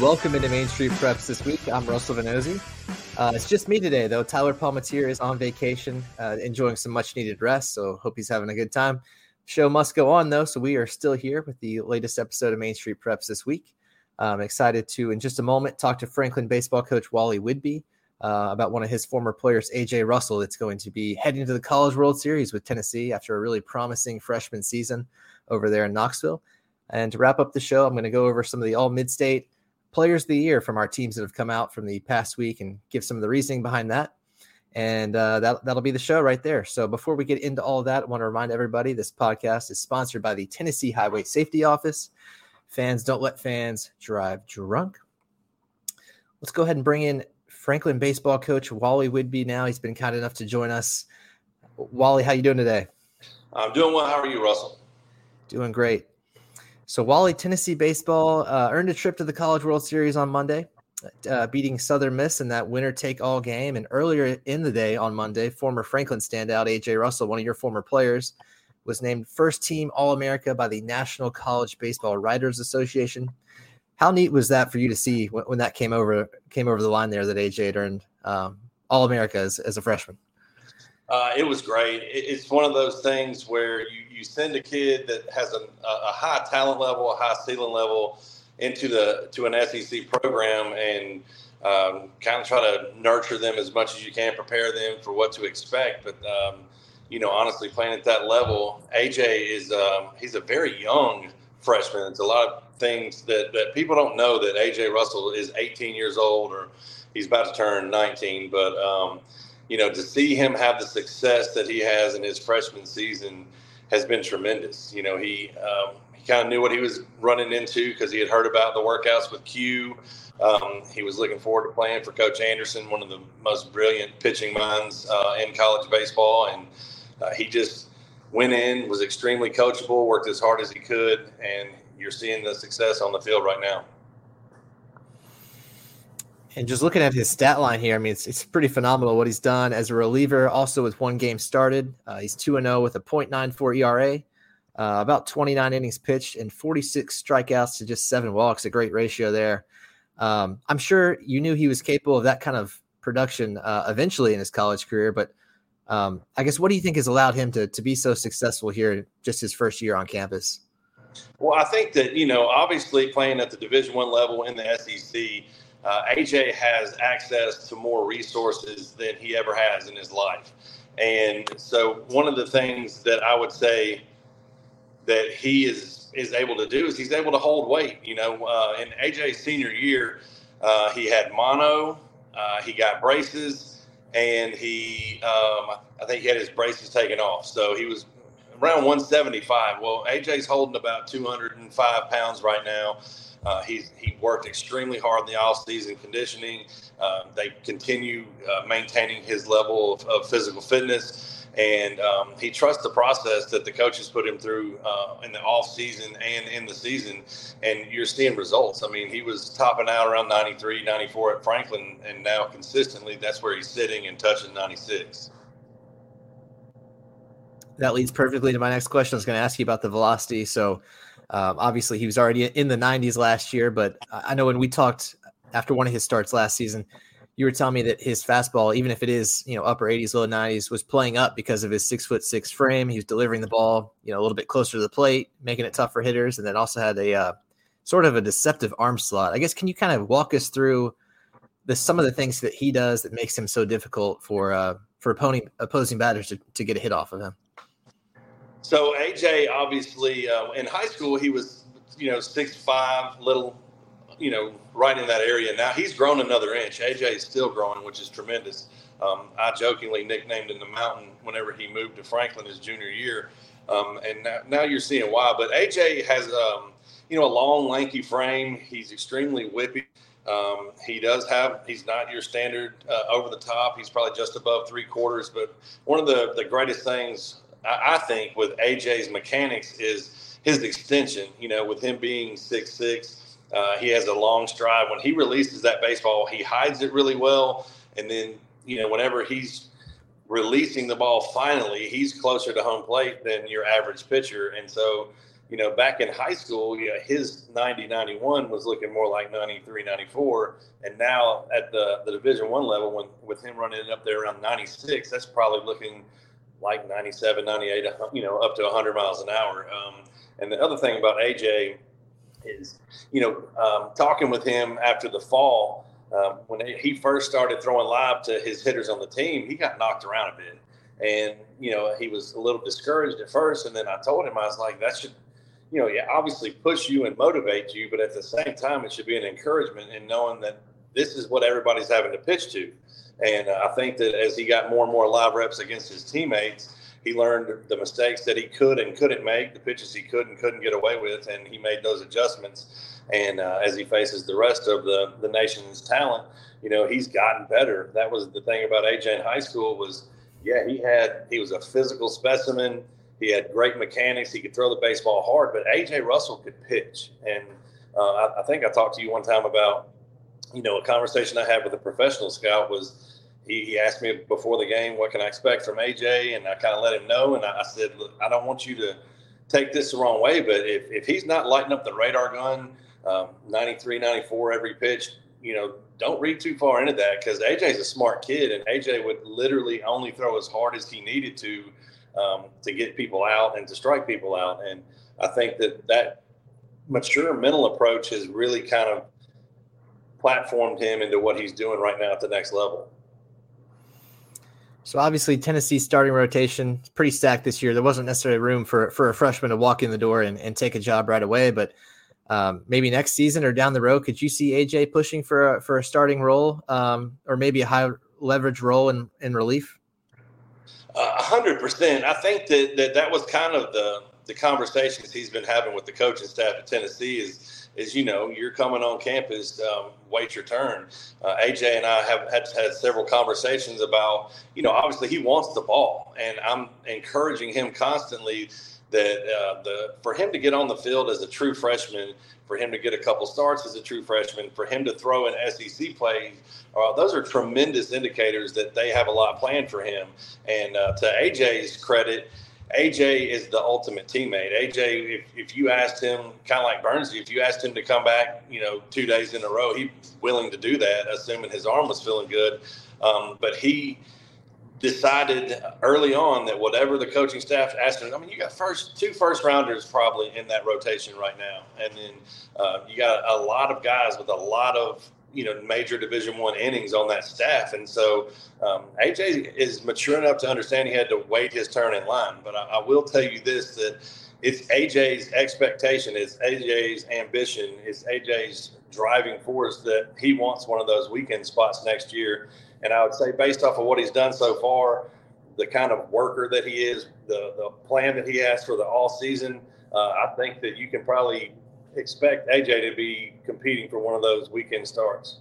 Welcome into Main Street Preps this week. I'm Russell Vannozzi. Uh, it's just me today, though. Tyler Palmatier is on vacation, uh, enjoying some much needed rest. So hope he's having a good time. Show must go on, though. So we are still here with the latest episode of Main Street Preps this week. I'm excited to, in just a moment, talk to Franklin baseball coach Wally Whidby uh, about one of his former players, AJ Russell, that's going to be heading to the College World Series with Tennessee after a really promising freshman season over there in Knoxville. And to wrap up the show, I'm going to go over some of the all mid state players of the year from our teams that have come out from the past week and give some of the reasoning behind that. And uh, that, that'll be the show right there. So before we get into all of that, I want to remind everybody this podcast is sponsored by the Tennessee Highway Safety Office. Fans don't let fans drive drunk. Let's go ahead and bring in Franklin baseball coach Wally Whidby now. He's been kind enough to join us. Wally, how you doing today? I'm doing well. How are you, Russell? Doing great. So Wally, Tennessee baseball uh, earned a trip to the College World Series on Monday, uh, beating Southern Miss in that winner-take-all game. And earlier in the day on Monday, former Franklin standout AJ Russell, one of your former players, was named first-team All-America by the National College Baseball Writers Association. How neat was that for you to see when, when that came over came over the line there that AJ had earned um, All-America as, as a freshman? Uh, it was great. It's one of those things where you, you send a kid that has a, a high talent level, a high ceiling level into the to an SEC program and um, kind of try to nurture them as much as you can, prepare them for what to expect. But um, you know, honestly, playing at that level, AJ is um, he's a very young freshman. It's a lot of things that, that people don't know that AJ Russell is 18 years old or he's about to turn 19. But um, you know, to see him have the success that he has in his freshman season has been tremendous. You know, he um, he kind of knew what he was running into because he had heard about the workouts with Q. Um, he was looking forward to playing for Coach Anderson, one of the most brilliant pitching minds uh, in college baseball, and uh, he just went in, was extremely coachable, worked as hard as he could, and you're seeing the success on the field right now. And just looking at his stat line here, I mean, it's, it's pretty phenomenal what he's done as a reliever. Also, with one game started, uh, he's 2 0 with a 0.94 ERA, uh, about 29 innings pitched, and 46 strikeouts to just seven walks. A great ratio there. Um, I'm sure you knew he was capable of that kind of production uh, eventually in his college career, but um, I guess what do you think has allowed him to, to be so successful here just his first year on campus? Well, I think that, you know, obviously playing at the Division One level in the SEC, uh, AJ has access to more resources than he ever has in his life. And so, one of the things that I would say that he is is able to do is he's able to hold weight. You know, uh, in AJ's senior year, uh, he had mono, uh, he got braces, and he um, I think he had his braces taken off. So he was around 175. Well, AJ's holding about 205 pounds right now. Uh, he's he worked extremely hard in the off season conditioning. Uh, they continue uh, maintaining his level of, of physical fitness, and um, he trusts the process that the coaches put him through uh, in the off season and in the season. And you're seeing results. I mean, he was topping out around 93, 94 at Franklin, and now consistently that's where he's sitting and touching 96 that leads perfectly to my next question. I was going to ask you about the velocity. So, um, obviously, he was already in the 90s last year, but I know when we talked after one of his starts last season, you were telling me that his fastball, even if it is you know upper 80s, low 90s, was playing up because of his six foot six frame. He was delivering the ball, you know, a little bit closer to the plate, making it tough for hitters, and then also had a uh, sort of a deceptive arm slot. I guess can you kind of walk us through the some of the things that he does that makes him so difficult for uh, for opposing opposing batters to, to get a hit off of him? So AJ, obviously, uh, in high school, he was, you know, six five, little, you know, right in that area. Now he's grown another inch. AJ is still growing, which is tremendous. Um, I jokingly nicknamed him the Mountain whenever he moved to Franklin his junior year, um, and now, now, you're seeing why. But AJ has, um, you know, a long, lanky frame. He's extremely whippy. Um, he does have, he's not your standard uh, over the top. He's probably just above three quarters. But one of the, the greatest things I, think with AJ's mechanics is his extension. You know, with him being six six, uh, he has a long stride. When he releases that baseball, he hides it really well, and then you know whenever he's releasing the ball finally, he's closer to home plate than your average pitcher, and so you know, back in high school, know, his 90, 91 was looking more like 93, 94. And now at the, the division one level, when with him running up there around 96, that's probably looking like 97, 98, you know, up to 100 miles an hour. Um, and the other thing about AJ is, you know, um, talking with him after the fall, um, when he first started throwing live to his hitters on the team, he got knocked around a bit. And, you know, he was a little discouraged at first. And then I told him, I was like, that should, you know, yeah, obviously push you and motivate you, but at the same time, it should be an encouragement in knowing that this is what everybody's having to pitch to. And uh, I think that as he got more and more live reps against his teammates, he learned the mistakes that he could and couldn't make, the pitches he could and couldn't get away with, and he made those adjustments. And uh, as he faces the rest of the the nation's talent, you know, he's gotten better. That was the thing about AJ in high school was, yeah, he had he was a physical specimen. He had great mechanics. He could throw the baseball hard, but AJ Russell could pitch. And uh, I, I think I talked to you one time about, you know, a conversation I had with a professional scout was he, he asked me before the game, what can I expect from AJ? And I kind of let him know. And I, I said, look, I don't want you to take this the wrong way, but if, if he's not lighting up the radar gun, um, 93, 94 every pitch, you know, don't read too far into that because AJ's a smart kid and AJ would literally only throw as hard as he needed to um, to get people out and to strike people out. And I think that that mature mental approach has really kind of platformed him into what he's doing right now at the next level. So obviously Tennessee's starting rotation is pretty stacked this year. There wasn't necessarily room for for a freshman to walk in the door and, and take a job right away, but um, maybe next season or down the road, could you see AJ pushing for a, for a starting role um, or maybe a high leverage role in, in relief? A hundred percent. I think that, that that was kind of the the conversations he's been having with the coaching staff at Tennessee is is you know you're coming on campus, um, wait your turn. Uh, AJ and I have had had several conversations about you know obviously he wants the ball, and I'm encouraging him constantly that uh, the for him to get on the field as a true freshman, for him to get a couple starts as a true freshman, for him to throw an SEC play, uh, those are tremendous indicators that they have a lot planned for him. And uh, to AJ's credit, AJ is the ultimate teammate. AJ, if, if you asked him, kind of like Bernsey, if you asked him to come back, you know, two days in a row, he's willing to do that, assuming his arm was feeling good. Um, but he decided early on that whatever the coaching staff asked him, I mean, you got first two first rounders probably in that rotation right now, and then uh, you got a lot of guys with a lot of you know major division one innings on that staff. And so um, aj is mature enough to understand he had to wait his turn in line. But I, I, will tell you this that it's aj's expectation it's aj's ambition it's aj's driving force that he wants one of those weekend spots next year. And i would say based off of what he's done so far the kind of worker that he is the, the plan that he has for the all season uh, i think that you can probably expect AJ to be competing for one of those weekend starts.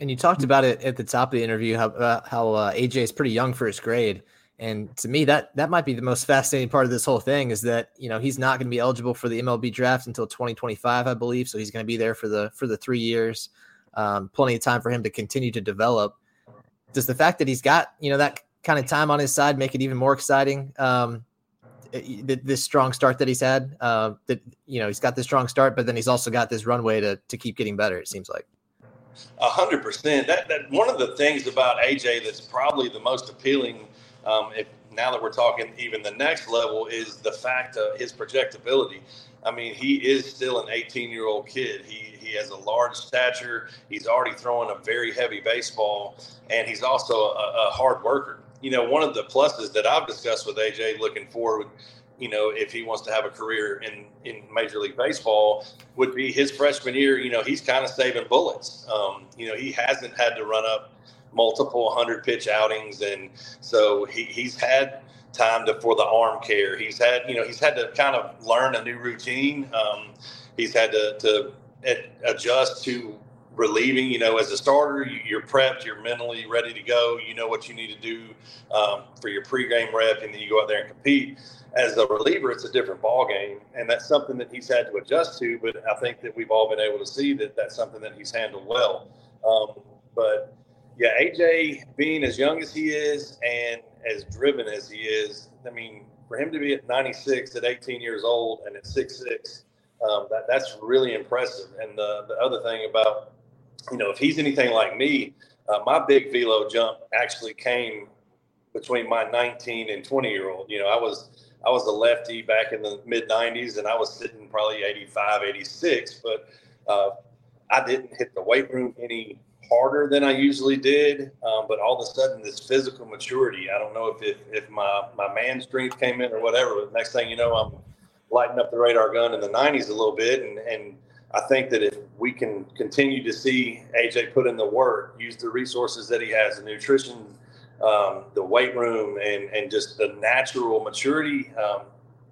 And you talked about it at the top of the interview how uh, how uh, AJ is pretty young for his grade, and to me that that might be the most fascinating part of this whole thing is that you know he's not going to be eligible for the MLB draft until 2025, I believe. So he's going to be there for the for the three years, um, plenty of time for him to continue to develop. Does the fact that he's got you know that kind of time on his side make it even more exciting? Um, this strong start that he's had. Uh, that you know he's got this strong start, but then he's also got this runway to to keep getting better. It seems like. A hundred percent. That that one of the things about AJ that's probably the most appealing. Um, if now that we're talking even the next level is the fact of his projectability. I mean, he is still an 18 year old kid. He he has a large stature. He's already throwing a very heavy baseball, and he's also a, a hard worker you know, one of the pluses that I've discussed with AJ looking forward, you know, if he wants to have a career in, in Major League Baseball, would be his freshman year. You know, he's kind of saving bullets. Um, you know, he hasn't had to run up multiple hundred pitch outings, and so he, he's had time to for the arm care. He's had, you know, he's had to kind of learn a new routine. Um, he's had to, to adjust to relieving. You know, as a starter, you're prepped, you're mentally ready to go. You know what you need to do um, for your pregame rep, and then you go out there and compete. As a reliever, it's a different ball game, and that's something that he's had to adjust to. But I think that we've all been able to see that that's something that he's handled well. Um, but yeah, AJ being as young as he is and as driven as he is, I mean, for him to be at 96 at 18 years old and at 6'6, um, that, that's really impressive. And the, the other thing about, you know, if he's anything like me, uh, my big velo jump actually came between my 19 and 20 year old. You know, I was I was a lefty back in the mid 90s, and I was sitting probably 85, 86, but uh, I didn't hit the weight room any harder than I usually did. Um, but all of a sudden, this physical maturity, I don't know if, if, if my, my man strength came in or whatever, but next thing you know, I'm lighting up the radar gun in the 90s a little bit. And, and I think that if we can continue to see AJ put in the work, use the resources that he has, the nutrition, um, the weight room, and, and just the natural maturity, um,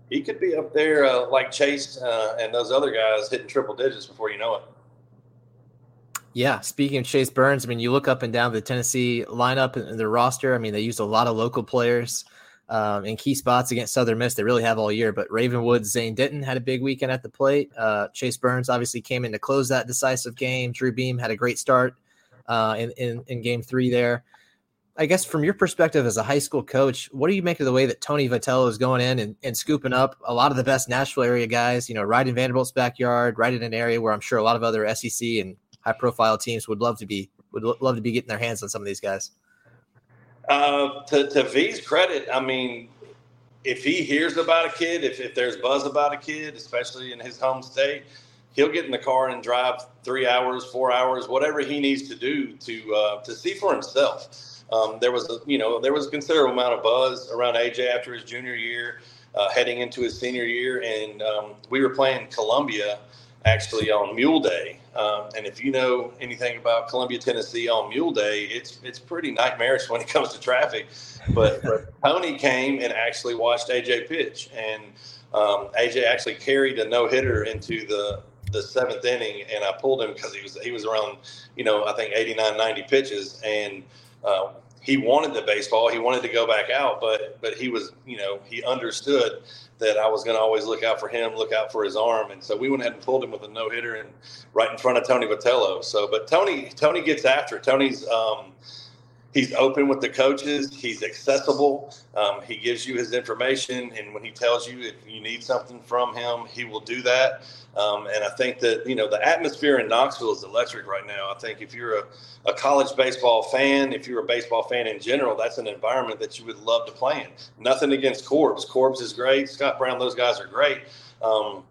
he could be up there uh, like Chase uh, and those other guys hitting triple digits before you know it. Yeah, speaking of Chase Burns, I mean, you look up and down the Tennessee lineup and the roster. I mean, they used a lot of local players um, in key spots against Southern Miss. They really have all year. But Ravenwood, Zane Denton had a big weekend at the plate. Uh, Chase Burns obviously came in to close that decisive game. Drew Beam had a great start uh, in, in, in game three there. I guess from your perspective as a high school coach, what do you make of the way that Tony Vitello is going in and, and scooping up a lot of the best Nashville area guys, you know, right in Vanderbilt's backyard, right in an area where I'm sure a lot of other SEC and high profile teams would love to be would love to be getting their hands on some of these guys. Uh, to, to V's credit, I mean, if he hears about a kid, if, if there's buzz about a kid, especially in his home state, he'll get in the car and drive three hours, four hours, whatever he needs to do to uh, to see for himself. Um, there was a you know there was a considerable amount of buzz around AJ after his junior year, uh, heading into his senior year, and um, we were playing Columbia actually on Mule Day. Um, and if you know anything about Columbia, Tennessee on Mule Day, it's it's pretty nightmarish when it comes to traffic. But, but Tony came and actually watched AJ pitch, and um, AJ actually carried a no hitter into the the seventh inning, and I pulled him because he was he was around, you know, I think 89, 90 pitches, and uh, he wanted the baseball. He wanted to go back out, but but he was, you know, he understood that I was going to always look out for him, look out for his arm, and so we went ahead and pulled him with a no hitter and right in front of Tony Vitello. So, but Tony Tony gets after it. Tony's um, he's open with the coaches. He's accessible. Um, he gives you his information, and when he tells you if you need something from him, he will do that. Um, and I think that you know the atmosphere in Knoxville is electric right now. I think if you're a, a college baseball fan, if you're a baseball fan in general, that's an environment that you would love to play in. Nothing against Corbs. Corbs is great. Scott Brown, those guys are great. Um,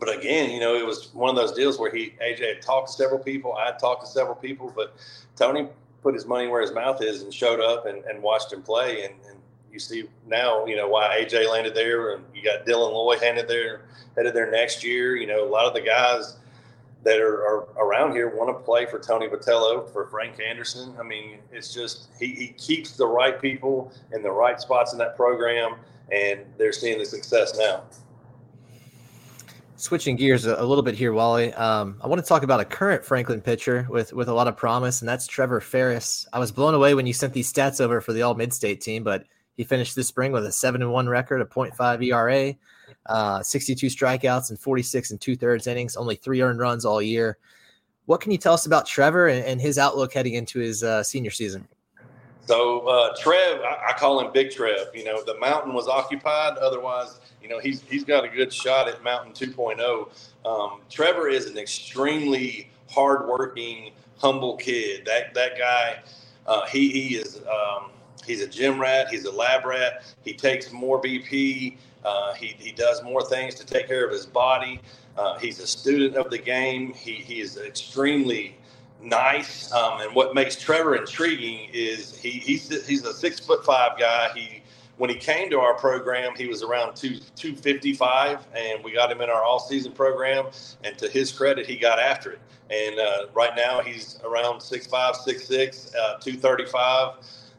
but again, you know, it was one of those deals where he AJ had talked to several people. I had talked to several people, but Tony put his money where his mouth is and showed up and, and watched him play. And, and, you see now, you know, why AJ landed there, and you got Dylan Lloyd headed there, headed there next year. You know, a lot of the guys that are, are around here want to play for Tony Vitello, for Frank Anderson. I mean, it's just he, he keeps the right people in the right spots in that program, and they're seeing the success now. Switching gears a, little bit here, Wally. Um, I want to talk about a current Franklin pitcher with with a lot of promise, and that's Trevor Ferris. I was blown away when you sent these stats over for the All Mid State team, but he finished this spring with a seven and one record, a 0.5 ERA, uh, 62 strikeouts, and 46 and two thirds innings, only three earned runs all year. What can you tell us about Trevor and, and his outlook heading into his uh, senior season? So uh, Trev, I, I, call him Big Trev. You know, the mountain was occupied. Otherwise, you know, he's he's got a good shot at Mountain 2.0. Um, Trevor is an extremely hardworking, humble kid. That that guy, uh, he he is. Um, he's a gym rat. He's a lab rat. He takes more BP. Uh, he, he does more things to take care of his body. Uh, he's a student of the game. He, he is extremely nice. Um, and what makes Trevor intriguing is he, he's he's a six foot five guy. He when he came to our program, he was around two two fifty five, and we got him in our all season program. And to his credit, he got after it. And uh, right now, he's around six five, six six, uh, two thirty five.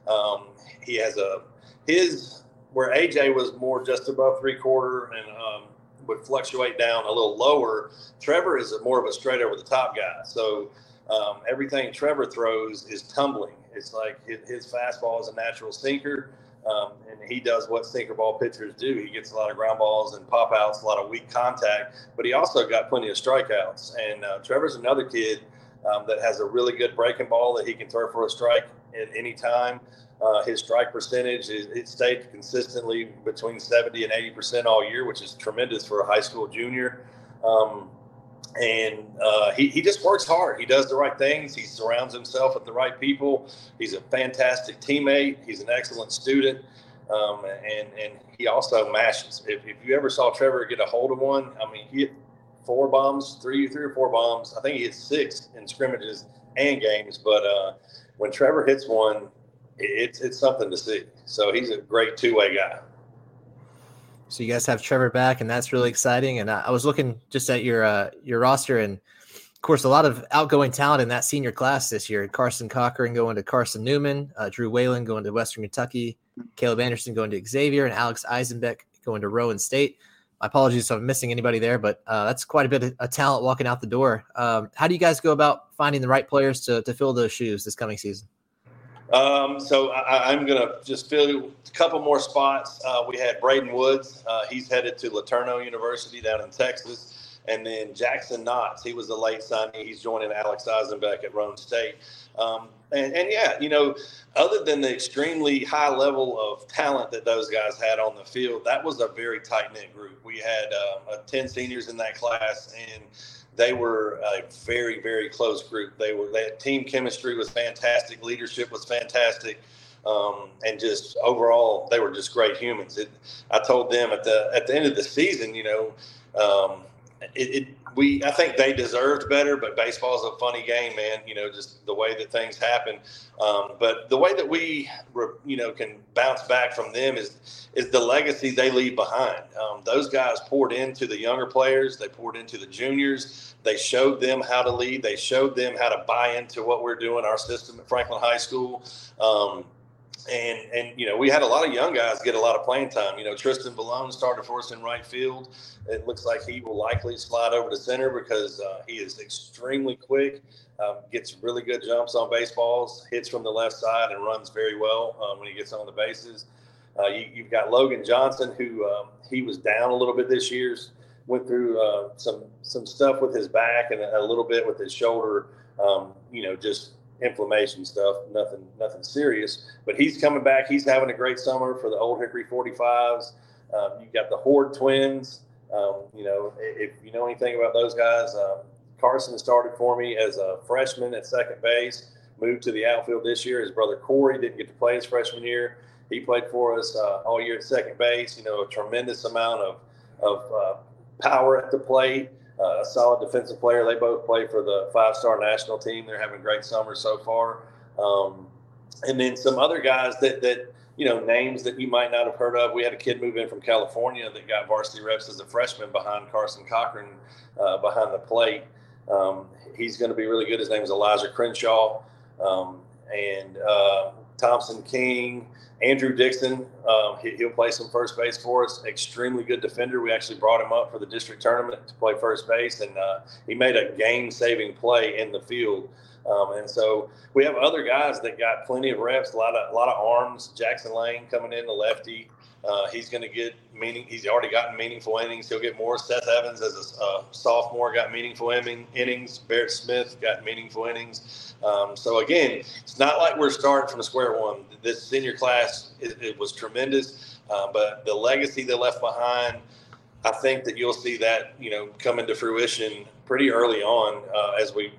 Um, he has a his where AJ was more just above three quarter and um, would fluctuate down a little lower. Trevor is more of a straight over the top guy. So um, everything Trevor throws is tumbling. It's like his, his fastball is a natural sinker, um, and he does what sinker ball pitchers do. He gets a lot of ground balls and pop outs, a lot of weak contact, but he also got plenty of strikeouts. And uh, Trevor's another kid um, that has a really good breaking ball that he can throw for a strike at any time. Uh, his strike percentage is, it stayed consistently between 70 and 80 percent all year, which is tremendous for a high school junior. Um, and uh, he, he just works hard. He does the right things. He surrounds himself with the right people. He's a fantastic teammate. He's an excellent student. Um, and, and he also mashes. If, if you ever saw Trevor get a hold of one, I mean, he hit four bombs, three, three or four bombs. I think he hit six in scrimmages and games. But uh, when Trevor hits one, it's it's something to see. So he's a great two way guy. So you guys have Trevor back, and that's really exciting. And I, I was looking just at your uh, your roster, and of course, a lot of outgoing talent in that senior class this year. Carson Cochran going to Carson Newman, uh, Drew Whalen going to Western Kentucky, Caleb Anderson going to Xavier, and Alex Eisenbeck going to Roane State. My apologies if I'm missing anybody there, but uh, that's quite a bit of a talent walking out the door. Um, how do you guys go about finding the right players to, to fill those shoes this coming season? Um, so I, am going to just fill you a couple more spots. Uh, we had Braden Woods. Uh, he's headed to LeTourneau University down in Texas. And then Jackson Knotts, he was the late signing. He's joining Alex Eisenbeck at Roane State. Um, and, and, yeah, you know, other than the extremely high level of talent that those guys had on the field, that was a very tight knit group. We had uh, 10 seniors in that class, and they were a very very close group. They were that team chemistry was fantastic, leadership was fantastic, um, and just overall they were just great humans. It, I told them at the at the end of the season, you know, um, it, it, we I think they deserved better, but baseball is a funny game, man. You know, just the way that things happen. Um, but the way that we, you know, can bounce back from them is is the legacy they leave behind. Um, those guys poured into the younger players. They poured into the juniors. They showed them how to lead. They showed them how to buy into what we're doing, our system at Franklin High School. Um, and and you know we had a lot of young guys get a lot of playing time. You know Tristan Balone started for us in right field. It looks like he will likely slide over to center because uh, he is extremely quick, um, gets really good jumps on baseballs, hits from the left side, and runs very well um, when he gets on the bases. Uh, you, have got Logan Johnson, who um, he was down a little bit this year, went through uh, some some stuff with his back and a, a little bit with his shoulder. Um, you know, just inflammation stuff, nothing nothing serious. But he's coming back. He's having a great summer for the Old Hickory 45s. Um, you've got the Horde twins. Um, you know, if you know anything about those guys, um, Carson started for me as a freshman at second base. Moved to the outfield this year. His brother Corey didn't get to play his freshman year. He played for us uh, all year at second base. You know, a tremendous amount of of uh, power at the plate uh, a solid defensive player. They both play for the five star national team. They're having great summers so far. Um, and then some other guys that, that, you know, names that you might not have heard of. We had a kid move in from California that got varsity reps as a freshman behind Carson Cochran uh, behind the plate. Um, he's going to be really good. His name is Elijah Crenshaw. Um, and uh, Thompson King, Andrew Dixon, um, he, will play some first base for us. Extremely good defender. We actually brought him up for the district tournament to play first base, and uh, he made a game-saving play in the field. Um, and so we have other guys that got plenty of reps, a lot of a lot of arms. Jackson Lane coming in, the lefty. Uh, he's going to get meaning. He's already gotten meaningful innings. He'll get more. Seth Evans, as a uh, sophomore, got meaningful innings. Barrett Smith got meaningful innings. Um, so again, it's not like we're starting from square one. This senior class it, it was tremendous, uh, but the legacy they left behind, I think that you'll see that you know come into fruition pretty early on uh, as we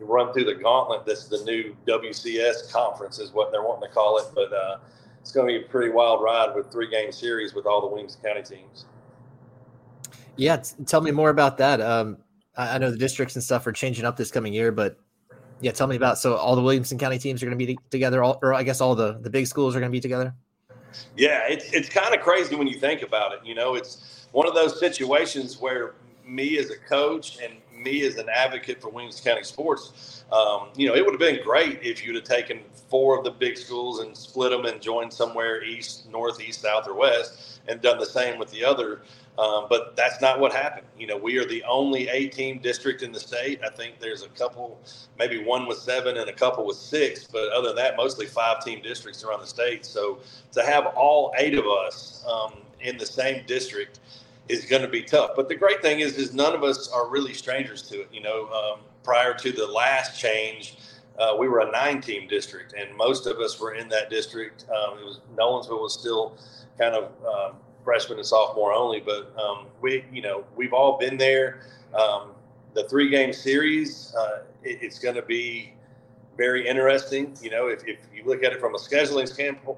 run through the gauntlet. This is the new WCS conference, is what they're wanting to call it, but uh, it's going to be a pretty wild ride with three game series with all the Williamson County teams. Yeah, t- tell me more about that. Um, I, I know the districts and stuff are changing up this coming year, but yeah, tell me about. So all the Williamson County teams are going to be together, all, or I guess all the the big schools are going to be together. Yeah, it's it's kind of crazy when you think about it. You know, it's one of those situations where me as a coach and me as an advocate for Williamson County sports, um, you know, it would have been great if you'd have taken four of the big schools and split them and joined somewhere east, north, east, south, or west, and done the same with the other. Um, but that's not what happened. You know, we are the only eight-team district in the state. I think there's a couple, maybe one with seven and a couple with six, but other than that, mostly five-team districts around the state. So to have all eight of us um, in the same district is going to be tough. But the great thing is, is none of us are really strangers to it. You know, um, prior to the last change, uh, we were a nine-team district, and most of us were in that district. Um, it was Nolensville was still kind of um, freshman and sophomore only, but um, we, you know, we've all been there. Um, the three-game series, uh, it, it's going to be very interesting. You know, if, if you look at it from a scheduling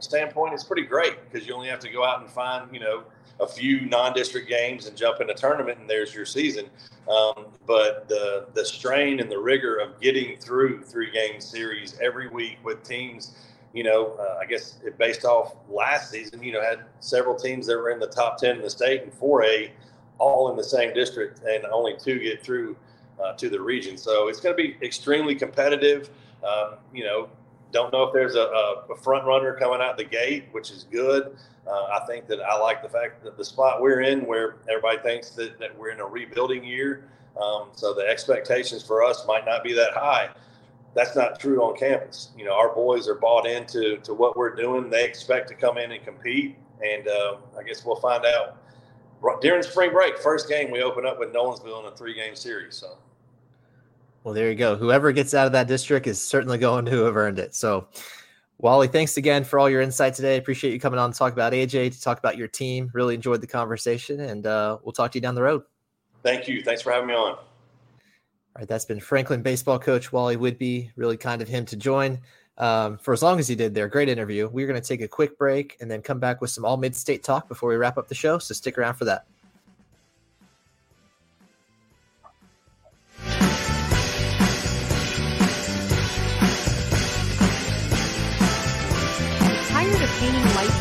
standpoint, it's pretty great because you only have to go out and find, you know, a few non-district games and jump in a tournament, and there's your season. Um, but the the strain and the rigor of getting through three game series every week with teams, you know, uh, I guess it based off last season, you know, had several teams that were in the top ten in the state and 4A, all in the same district, and only two get through uh, to the region. So it's going to be extremely competitive. Um, you know, don't know if there's a, a, front runner coming out the gate, which is good. Uh, I think that I like the fact that the spot we're in, where everybody thinks that, that we're in a rebuilding year, um, so the expectations for us might not be that high. That's not true on campus. You know, our boys are bought into to what we're doing. They expect to come in and compete, and uh, I guess we'll find out during spring break. First game we open up with Nolensville in a three-game series. So. Well, there you go. Whoever gets out of that district is certainly going to have earned it. So, Wally, thanks again for all your insight today. Appreciate you coming on to talk about AJ, to talk about your team. Really enjoyed the conversation, and uh, we'll talk to you down the road. Thank you. Thanks for having me on. All right, that's been Franklin baseball coach Wally Whidby. Really kind of him to join um, for as long as he did there. Great interview. We're going to take a quick break and then come back with some all mid state talk before we wrap up the show. So stick around for that.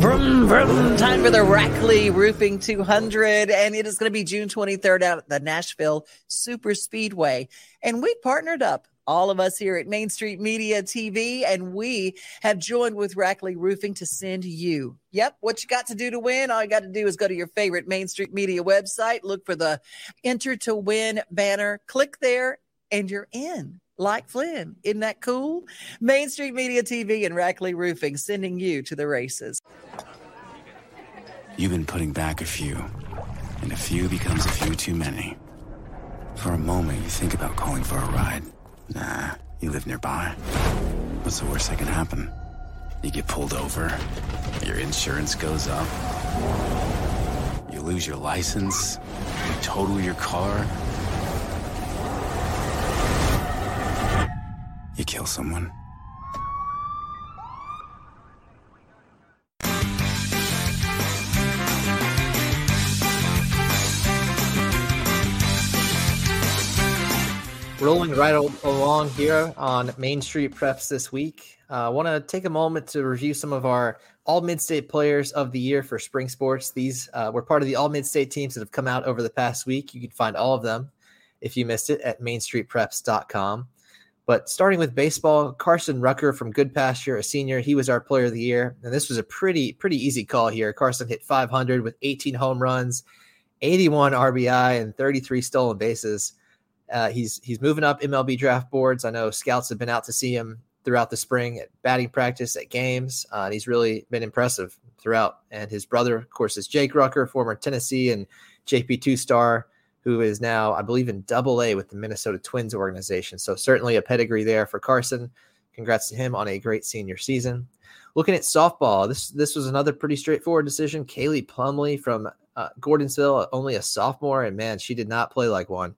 Vroom, vroom. Time for the Rackley Roofing 200. And it is going to be June 23rd out at the Nashville Super Speedway. And we partnered up, all of us here at Main Street Media TV, and we have joined with Rackley Roofing to send you. Yep, what you got to do to win? All you got to do is go to your favorite Main Street Media website, look for the Enter to Win banner, click there, and you're in like Flynn. Isn't that cool? Main Street Media TV and Rackley Roofing sending you to the races. You've been putting back a few, and a few becomes a few too many. For a moment, you think about calling for a ride. Nah, you live nearby. What's the worst that can happen? You get pulled over, your insurance goes up, you lose your license, you total your car. You kill someone. Rolling right along here on Main Street Preps this week. I uh, want to take a moment to review some of our all mid state players of the year for spring sports. These uh, were part of the all mid state teams that have come out over the past week. You can find all of them if you missed it at mainstreetpreps.com. But starting with baseball, Carson Rucker from Goodpasture, a senior, he was our player of the year. And this was a pretty, pretty easy call here. Carson hit 500 with 18 home runs, 81 RBI, and 33 stolen bases. Uh, he's he's moving up MLB draft boards. I know scouts have been out to see him throughout the spring at batting practice, at games, uh, and he's really been impressive throughout. And his brother, of course, is Jake Rucker, former Tennessee and JP2 star who is now, I believe, in double A with the Minnesota Twins organization. So certainly a pedigree there for Carson. Congrats to him on a great senior season. Looking at softball, this this was another pretty straightforward decision. Kaylee Plumley from uh, Gordonsville, only a sophomore, and man, she did not play like one.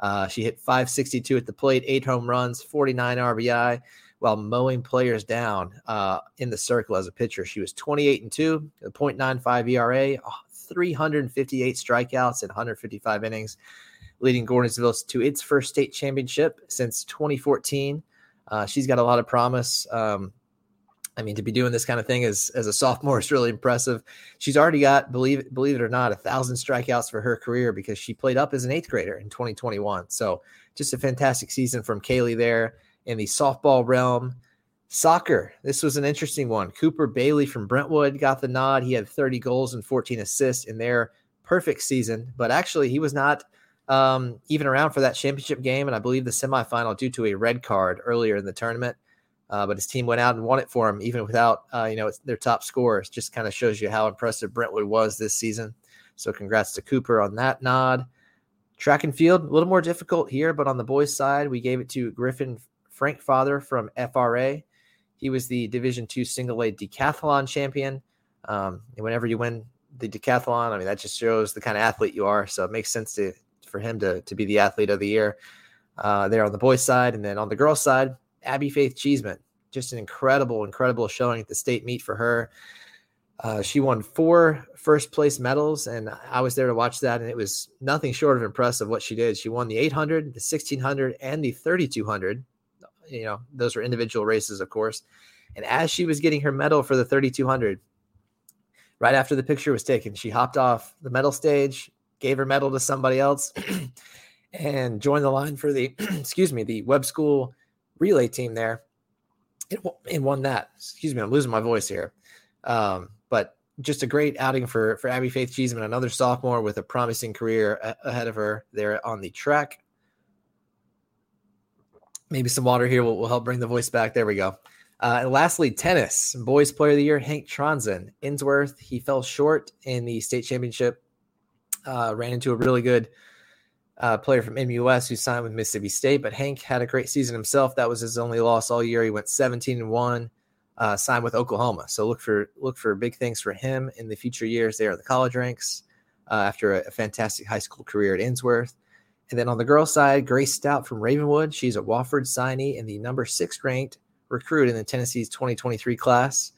Uh, she hit 562 at the plate, eight home runs, 49 RBI, while mowing players down uh, in the circle as a pitcher. She was 28 and 2, a 0.95 ERA, 358 strikeouts in 155 innings, leading Gordonsville to its first state championship since 2014. Uh, she's got a lot of promise. Um, I mean, to be doing this kind of thing as as a sophomore is really impressive. She's already got believe believe it or not a thousand strikeouts for her career because she played up as an eighth grader in 2021. So just a fantastic season from Kaylee there in the softball realm. Soccer. This was an interesting one. Cooper Bailey from Brentwood got the nod. He had 30 goals and 14 assists in their perfect season, but actually, he was not um, even around for that championship game and I believe the semifinal due to a red card earlier in the tournament. Uh, but his team went out and won it for him, even without uh, you know their top scorers. Just kind of shows you how impressive Brentwood was this season. So congrats to Cooper on that nod. Track and field, a little more difficult here, but on the boys' side, we gave it to Griffin Frankfather from FRA. He was the Division two single A decathlon champion. Um, and whenever you win the decathlon, I mean that just shows the kind of athlete you are. So it makes sense to for him to to be the athlete of the year uh, there on the boys' side, and then on the girls' side, Abby Faith Cheeseman, just an incredible, incredible showing at the state meet for her. Uh, she won four first place medals, and I was there to watch that, and it was nothing short of impressive what she did. She won the 800, the 1600, and the 3200. You know, those were individual races, of course. And as she was getting her medal for the 3200, right after the picture was taken, she hopped off the medal stage, gave her medal to somebody else, and joined the line for the, excuse me, the Webb School relay team there and won that. Excuse me, I'm losing my voice here. Um, but just a great outing for for Abby Faith Cheeseman, another sophomore with a promising career a- ahead of her there on the track. Maybe some water here will, will help bring the voice back. There we go. Uh, and lastly, tennis. Boys Player of the Year, Hank Tronson. Ensworth, he fell short in the state championship. Uh, ran into a really good uh, player from MUS who signed with Mississippi State. But Hank had a great season himself. That was his only loss all year. He went 17 and one, uh, signed with Oklahoma. So look for look for big things for him in the future years there at the college ranks. Uh, after a, a, fantastic high school career at Ensworth. And then on the girls' side, Grace Stout from Ravenwood. She's a Wofford signee and the number six ranked recruit in the Tennessee's 2023 class.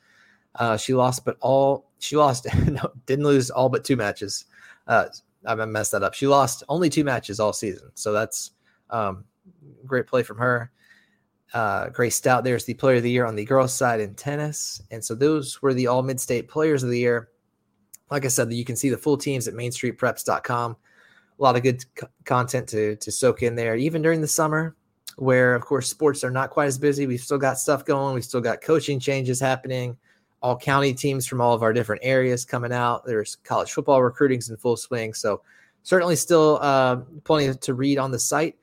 Uh, she lost, but all she lost, no, didn't lose all but two matches. Uh, I messed that up. She lost only two matches all season, so that's um, great play from her. Uh, Grace Stout there's the player of the year on the girls' side in tennis, and so those were the all mid-state players of the year. Like I said, you can see the full teams at MainStreetPreps.com. A lot of good c- content to to soak in there, even during the summer, where of course sports are not quite as busy. We've still got stuff going. We've still got coaching changes happening all county teams from all of our different areas coming out. There's college football recruiting's in full swing. So certainly still uh, plenty to read on the site.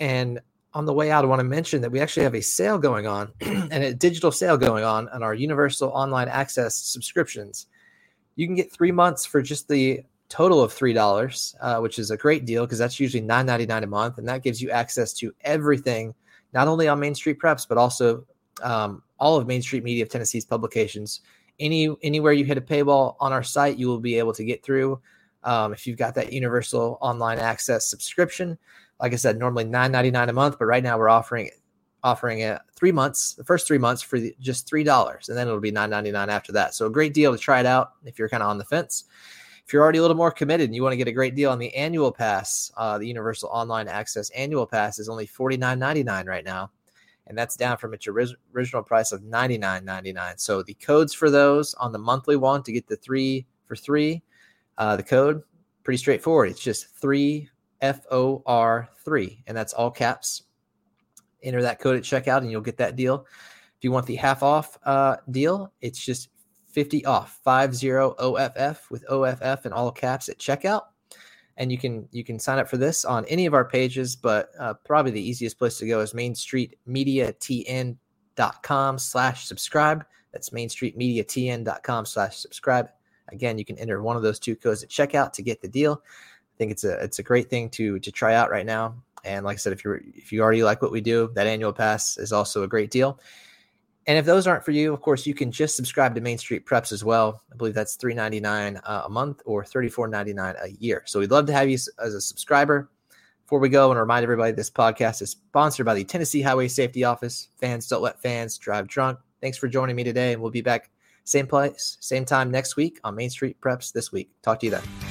And on the way out, I want to mention that we actually have a sale going on and a digital sale going on on our universal online access subscriptions. You can get three months for just the total of three dollars, uh, which is a great deal because that's usually nine ninety nine a month, and that gives you access to everything, not only on Main Street Preps but also um, all of Main Street Media of Tennessee's publications. Any anywhere you hit a paywall on our site, you will be able to get through. Um, if you've got that universal online access subscription, like I said, normally nine ninety nine a month, but right now we're offering offering it three months, the first three months for just three dollars, and then it'll be nine ninety nine after that. So a great deal to try it out if you're kind of on the fence. If you're already a little more committed and you want to get a great deal on the annual pass, uh, the Universal Online Access annual pass is only forty nine ninety nine right now and that's down from its original price of $99.99. So the codes for those on the monthly one to get the three for three, uh, the code pretty straightforward. It's just three F O R three, and that's all caps. Enter that code at checkout, and you'll get that deal. If you want the half off uh, deal, it's just 50 off, five zero OFF with OFF and all caps at checkout. And you can you can sign up for this on any of our pages but uh, probably the easiest place to go is mainstreetmediatn.com slash subscribe. That's mainstreetmediatn.com slash subscribe. Again you can enter one of those two codes at checkout to get the deal. I think it's a it's a great thing to to try out right now. And like i said if you're if you already like what we do that annual pass is also a great deal and if those aren't for you, of course, you can just subscribe to Main Street Preps as well. I believe that's three ninety nine uh, a month or thirty four ninety nine a year. So we'd love to have you as a subscriber. Before we go, and remind everybody this podcast is sponsored by the Tennessee Highway Safety Office. Fans don't let fans drive drunk. Thanks for joining me today, and we'll be back same place, same time next week on Main Street Preps this week. Talk to you then.